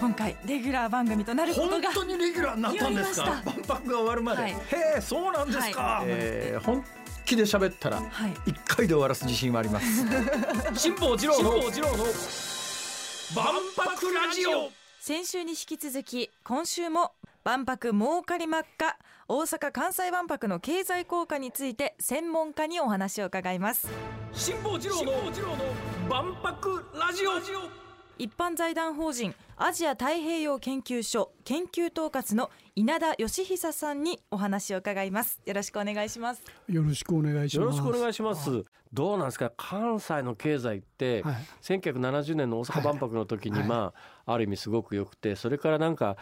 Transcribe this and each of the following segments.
今回レギュラー番組となること本が当にレギュラーになったんですか？万博が終わるまで、はい。へえそうなんですか、はい。えー本気で喋ったらはい。一回で終わらす自信はあります。辛坊治郎の万博ラジオ。先週に引き続き今週も万博儲かりまっか大阪・関西万博の経済効果について専門家にお話を伺います。辛坊治郎の万博ラジオ一般財団法人アジア太平洋研究所研究統括の稲田義久さんにお話を伺います。よろしくお願いします。よろしくお願いします。よろしくお願いします。どうなんですか？関西の経済って、はい。1970年の大阪万博の時に、はい。まあある意味すごく良くてそれからなんか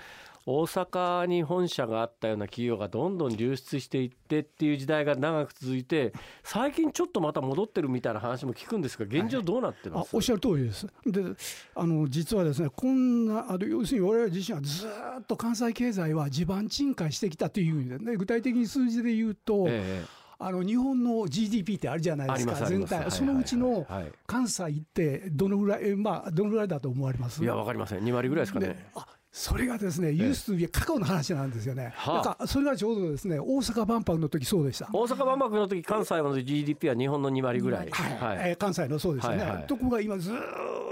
大阪に本社があったような企業がどんどん流出していってっていう時代が長く続いて最近ちょっとまた戻ってるみたいな話も聞くんですが現状どうなってます、あおっしゃる通りです。で、あの実はですね、こんなあの要するに我々自身はずーっと関西経済は地盤沈下してきたという意味でね、具体的に数字で言うと、ええあの日本の GDP ってあるじゃないですか。す全体。そのうちの関西ってどのぐらいえまあどのぐらいだと思われます？いやわかりません。2割ぐらいですかね。であそれがですね、ユースと過去の話なんですよね。はあ。なんかそれがちょうどですね、大阪万博の時そうでした。大阪万博の時関西の GDP は日本の2割ぐらい、はい。はい。えー関西のそうですよね、はいはいところが今ずー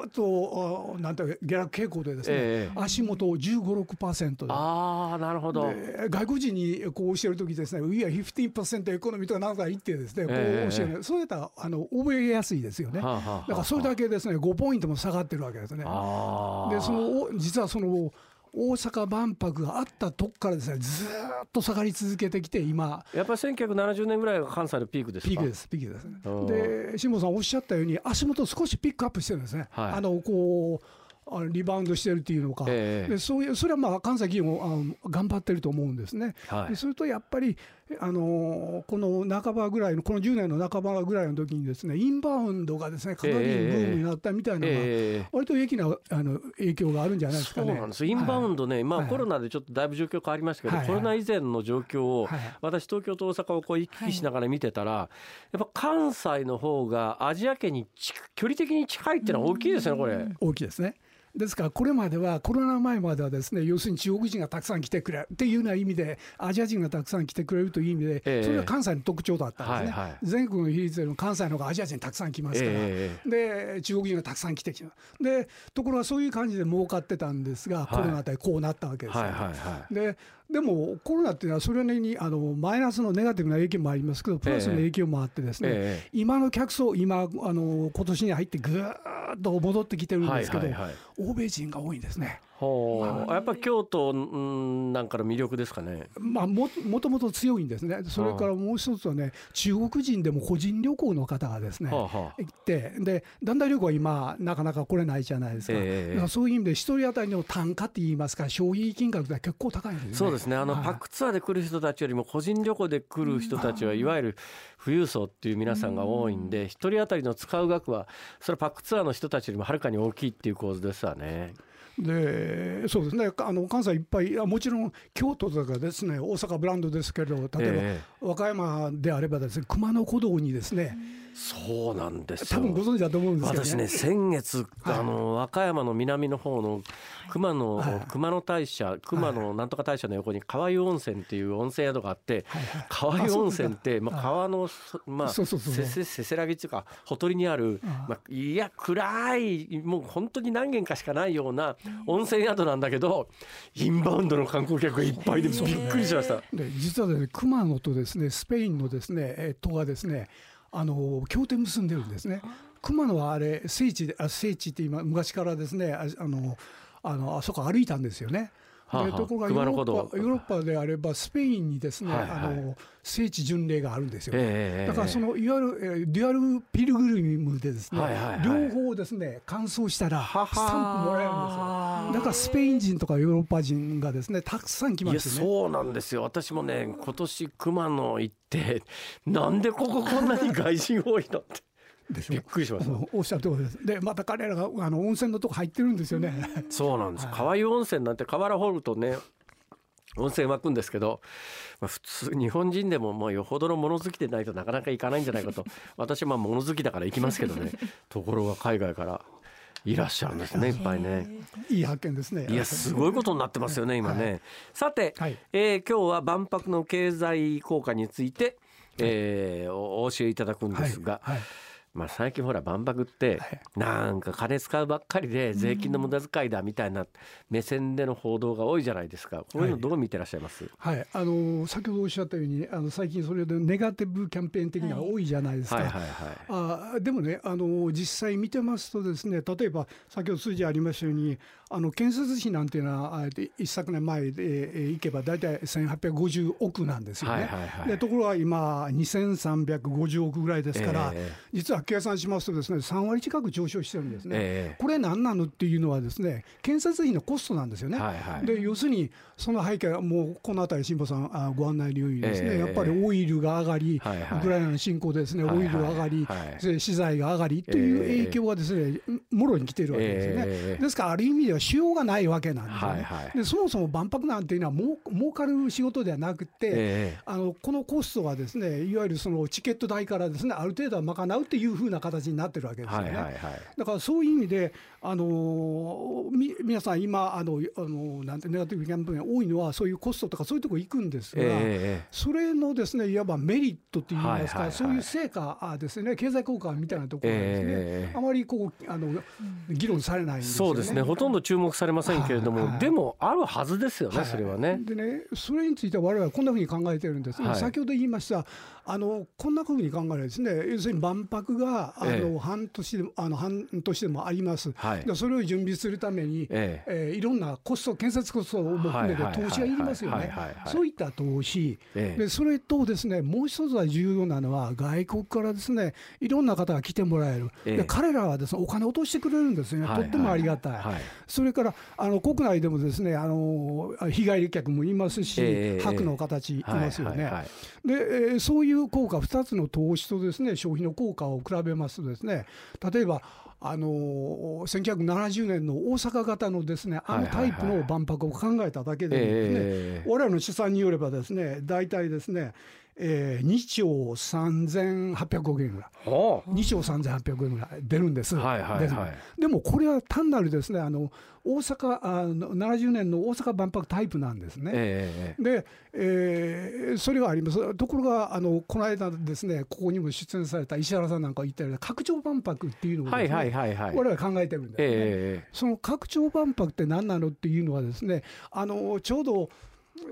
っとあなんていうか下落傾向でですね、ええ。足元15、6%で。ああなるほど。で外国人にこう教えるときですね、We are 15%エコノミーとかなんか言ってですね、こうええ教える、そうやったらあの覚えやすいですよね。はあはあはあだからそれだけですね、5ポイントも下がってるわけですね。でそのお実はその大阪万博があったとこからですね、ずーっと下がり続けてきて、今、やっぱり1970年ぐらいが関西のピークですか？ピークです、ピークですね。うん。で、辛坊さんおっしゃったように、足元少しピックアップしてるんですね。はい。あのこうあのリバウンドしてるっていうのか、ええ。でそういうそれはまあ関西企業もあの頑張ってると思うんですね。はい。でそれとやっぱりあのこの半ばぐらいのこの10年の半ばぐらいの時にですねインバウンドがですねかなりブームになったみたいなのが、ええ。割と大きなあの影響があるんじゃないですかね。そうなんです。インバウンドね、まあはい。コロナでちょっとだいぶ状況変わりましたけど、はい。コロナ以前の状況を、はい。私東京と大阪をこう行き来しながら見てたら、やっぱ関西の方がアジア圏に近距離的に近いっていうのは大きいですねこれ。大きいですね。ですからこれまではコロナ前まではですね要するに中国人がたくさん来てくれるっていうような意味でアジア人がたくさん来てくれるという意味で、ええ。それが関西の特徴だったんですね、はいはい。全国の比率よりも関西の方がアジア人たくさん来ますから、えで中国人がたくさん来てきた。でところがそういう感じで儲かってたんですが、コロナでこうなったわけです。ででもコロナっていうのはそれなりにあのマイナスのネガティブな影響もありますけどプラスの影響もあってですね、ええ。今の客層今あの今年に入ってぐーっと戻ってきてるんですけど、はいはいはい。欧米人が多いんですね。ほう。やっぱ京都んなんかの魅力ですかね。まあ、ももともと強いんですね、それからもう一つはね、中国人でも個人旅行の方がですね、はあはあ。行って、で団体旅行は今、なかなか来れないじゃないですか、ええだからそういう意味で、一人当たりの単価って言いますか、消費金額が結構高いんですね。そうですね。あの、はい。パックツアーで来る人たちよりも個人旅行で来る人たちはいわゆる富裕層っていう皆さんが多いんで一人当たりの使う額はそれはパックツアーの人たちよりもはるかに大きいっていう構図ですわね。でそうですね。あの関西いっぱいもちろん京都とかですね大阪ブランドですけど例えば、え和歌山であればですね熊野古道にですねそうなんです多よ分ご存知だと思うんですけど私ね先月、はい。あの和歌山の南の方の熊野、はい。熊野大社熊野なんとか大社の横に川湯温泉っていう温泉宿があって、川湯温泉ってまあ、はい川のそまあせせせせらぎっていうかほとりにあるまあ、いや暗いもう本当に何軒かしかないような温泉宿なんだけどインバウンドの観光客がいっぱいでびっくりしました。で実はですね熊野とですねスペインのですねえー都がですねあの協定結んでるんですね。熊野はあれ聖地であ聖地って今昔からですねああのあのあそこ歩いたんですよね。はあところがヨーロッパであればスペインにですね、はいはい。あの聖地巡礼があるんですよ。ええだからそのいわゆる、えーデュアルピルグリムでですね、はいはいはい。両方ですね完走したらスタンプもらえるんですよ。だからスペイン人とかヨーロッパ人がですねたくさん来ますよね。そうなんですよ。私もね今年熊野行ってなんでこここんなに外人多いのってでしょびっくりしましたおっしゃる通りです。でまた彼らがあの温泉のとこ入ってるんですよね。そうなんです。川湯温泉なんて河原掘るとね温泉湧くんですけど、まあ、普通日本人でももうよほどの物好きでないとなかなか行かないんじゃないかと。私はまあ物好きだから行きますけどね。ところが海外からいらっしゃるんですね。いっぱいね。いい発見ですね。いやすごいことになってますよね今ね。はさて、はい。えー今日は万博の経済効果について、えーおお教えいただくんですが、はい。はいまあ、最近ほら万博ってはい。なんか金使うばっかりで税金の無駄遣いだみたいな目線での報道が多いじゃないですか。こういうのどう見てらっしゃいます、はい、あの先ほどおっしゃったようにあの最近それでネガティブキャンペーン的な多いじゃないですか。はい、はいはい。あでもねあの実際見てますとですね例えば先ほど数字ありましたようにあの建設費なんていうのは一昨年前で、えー、いけば大体1850億なんですよね。はいはいはい。でところが今2350億ぐらいですから、え。実は計算しますとですね3割近く上昇してるんですね。えこれ何なのっていうのはですね建設費のコストなんですよね。はいはい。で要するにその背景はもうこの辺り辛坊さんあご案内のようにですね、ええ。やっぱりオイルが上がり、はいはい。ウクライナの侵攻でですね、はいはい。オイルが上がり、はいで資材が上がりという影響がですね、もろに来ているわけですよね。ええ。ですからある意味では需要がないわけなんですよね。はいはい。でそもそも万博なんていうのはもう儲かる仕事ではなくて、え。あのこのコストはですねいわゆるそのチケット代からですねある程度は賄うっていうふうな形になってるわけですよね。はいはいはい。だからそういう意味で、あのーみ皆さん今あの、あのなんてネガティブキャンペーン多いのはそういうコストとかそういうところ行くんですが、ええそれのですねいわばメリットといいますか、はいはいはい。そういう成果あですね経済効果みたいなところがですね、ええあまりこうあの議論されないんですよね。そうですね。ほとんど注目されませんけれども、はいはい。でもあるはずですよね、はいそれはね。でね、それについては我々はこんなふうに考えてるんです。ね、はい。先ほど言いました、あのこんなふうに考えるんですね、要するに万博があの、ええ半年でもあの半年でもあります、はいでそれを準備するために、ええーいろんなコスト、建設コストも含めて投資がいりますよねそういった投資、ええでそれとですねもう一つは重要なのは、外国からですねいろんな方が来てもらえる、ええで彼らはですねお金を落としてくれるんですよね、はいとってもありがたい。はいそれからあの国内でもですねあの日帰り客もいますし、ええ博の形いますよね。で、えーそういう効果、2つの投資とですね消費の効果を比べますとですね例えばあのー1970年の大阪型のですねあのタイプの万博を考えただけでですね、ええ。我々の試算によればですね大体ですね、えー、2兆3800億円ぐらい。ほう2兆3800億円ぐらい出るんです。はいはいはいでもこれは単なるですねあの大阪あの70年の大阪万博タイプなんですね。ええで、えーそれがありますところがあのこの間ですねここにも出演された石原さんなんかが言ったような拡張万博っていうのをね、はいはいはいはい。我々考えてるんですね。ええその拡張万博って何なのっていうのはですねあのちょうど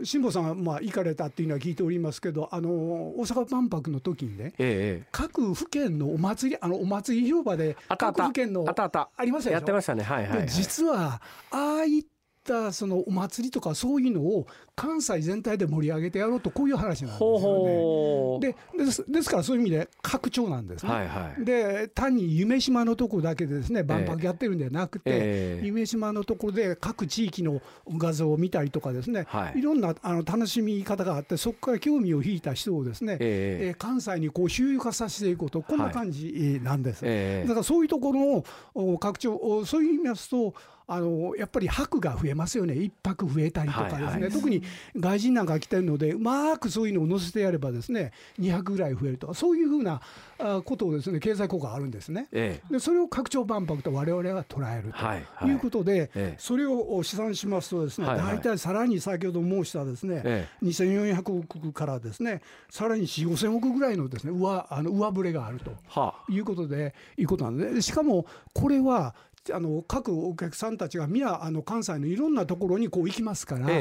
辛坊さんがまあ行かれたっていうのは聞いておりますけどあの大阪万博の時にねええ各府県のお祭りあのお祭り広場で各府県のあったあった。ありましたやってましたね。はいはいはい。で実はああいったそのお祭りとかそういうのを関西全体で盛り上げてやろうとこういう話なんですよね。でですですからそういう意味で拡張なんですね。はいはい。で単に夢島のところだけでですね万博やってるんではなくて、ええ。夢島のところで各地域の画像を見たりとかですね、はい。い、ろんなあの楽しみ方があってそこから興味を引いた人をですね、ええ。えー関西にこう周遊化させていこうとこんな感じえーなんです。ええ。だからそういうところのお拡張おそういう意味ですとあのやっぱり泊が増えますよね。一泊増えたりとかですね、はいはい。特に外人なんかが来てるのでうまくそういうのを載せてやればですね200ぐらい増えるとかそういうふうなあことをですね経済効果があるんですね。ええ。でそれを拡張万博と我々は捉えるはいとい。うことで、ええ。それを試算しますとですね、はいはい。大体さらに先ほど申したですね、え2400億からですねさらに4 5千億ぐらいのですね上あの上振れがあると。はいうことで、いうことなんで、でしかもこれは、あの各お客さんたちが皆あの関西のいろんなところにこう行きますから、ええええ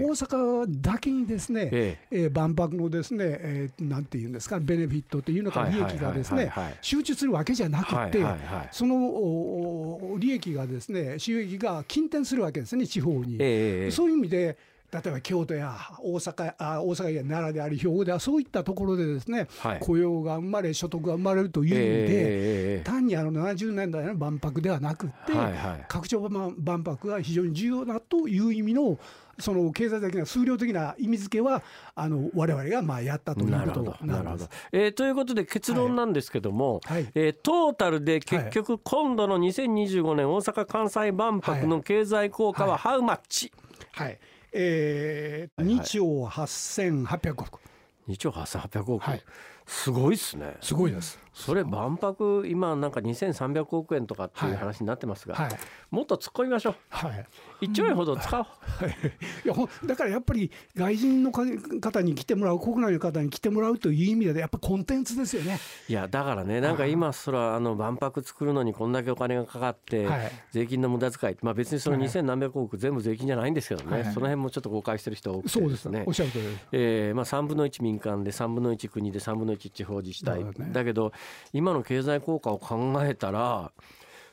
ええ。大阪だけにですね、ええ。ー万博のですね、えーなんていうんですか、ベネフィットというのか、利益がですね集中するわけじゃなくて、はいはいはい。その利益がですね、収益が近転するわけですね、地方に。ええええ。そういう意味で例えば京都や大阪あ大阪や奈良であり兵庫ではそういったところでですね、はい。雇用が生まれ所得が生まれるという意味で、ええええ単にあの70年代の万博ではなくって、はいはい。拡張万万博が非常に重要だという意味のその経済的な数量的な意味付けはあの我々がまあやったということなんです。。えーということで結論なんですけども、はい。えートータルで結局今度の2025年大阪・関西万博の経済効果はハウマッチ、はいえーはい2兆8800億2兆8800億、はいすごいっすね。すごいです。それ万博今なんか2300億円とかっていう話になってますが、はい。もっと突っ込みましょう。はい。1兆円ほど使おう、い。やだからやっぱり外人のか方に来てもらう国内の方に来てもらうという意味でやっぱコンテンツですよね。いやだからねなんか今そらあの万博作るのにこんだけお金がかかって、はい。税金の無駄遣いまあ別にそのはい。2000何百億全部税金じゃないんですけどね、はい。その辺もちょっと誤解してる人多くてそうですね。おっしゃる通りです。えーまあ、3分の1民間で3分の1国で3分の1地方自治体。だけど今の経済効果を考えたら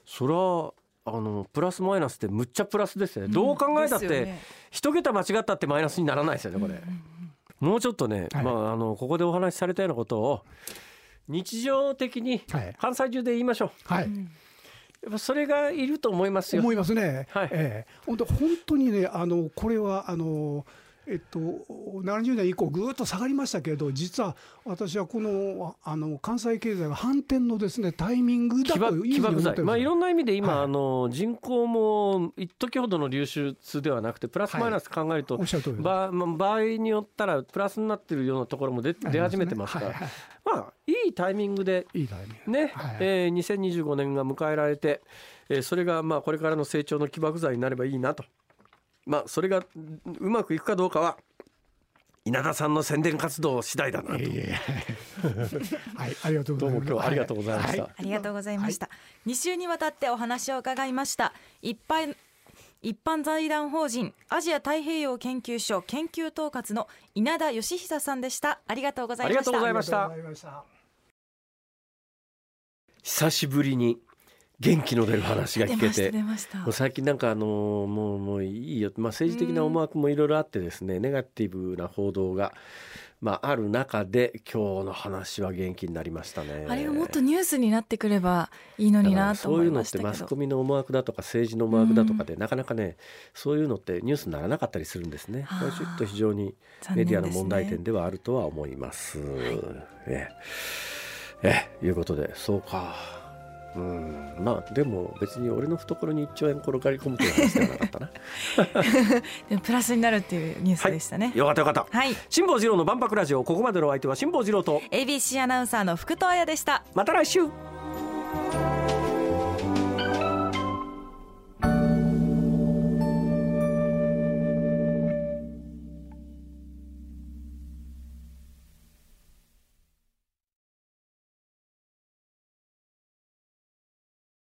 それはあのプラスマイナスってむっちゃプラスですよね、どう考えたってね。一桁間違ったってマイナスにならないですよねこれ、もうちょっとね、はい。まあ、あのここでお話しされたようなことを日常的にはい。関西中で言いましょう。はい。やっぱそれがいると思いますよ。思いますね。はい。ええ。本当本当にねあのこれはあの。えっと、70年以降ぐーっと下がりましたけれど実は私はこのあの関西経済は反転のですねタイミングだ起というふうに爆起爆思ってるんですよ剤まあいろんな意味で今、はい。あの人口も一時ほどの流出ではなくてプラスマイナス考えると、おっしゃる通りです。場まあ場合によったらプラスになってるようなところも出出始めてますから、はいはいまあいいタイミングでね、はいえー2025年が迎えられて、えーそれがまあこれからの成長の起爆剤になればいいなとまあそれがううまくいくかどうかは稲田さんの宣伝活動次第だなと。はいありがとうごどうざいますも今日はありがとうございました。はありがとうございました。2週にわたってお話を伺いました。一般一般財団法人アジア太平洋研究所研究統括の稲田義久さんでした。ありがとうございました。ありがとうございましたありがとうございました久しぶりに元気の出る話が聞けて。最近なんかあのもうもういいよ、まあ、政治的な思惑もいろいろあってですねネガティブな報道が、まあ、ある中で今日の話は元気になりましたね。あれがもっとニュースになってくればいいのになと思いそういうのっましてマスコ。ミの思惑だとか政治の思惑だとかで、なかなかねそういうのってニュースにならなかったりするんですね。はあこれちょっと非常にメディアの問題点ではあるとは思います。えええいうことでそうか。うんまあでも別に俺の懐に1兆円転がり込むという話ではなかったな。でもプラスになるっていうニュースでしたね。よかったよかった。はい。辛坊治郎の万博ラジオここまでのお相手は辛坊治郎と ABC アナウンサーの福藤彩でした。また来週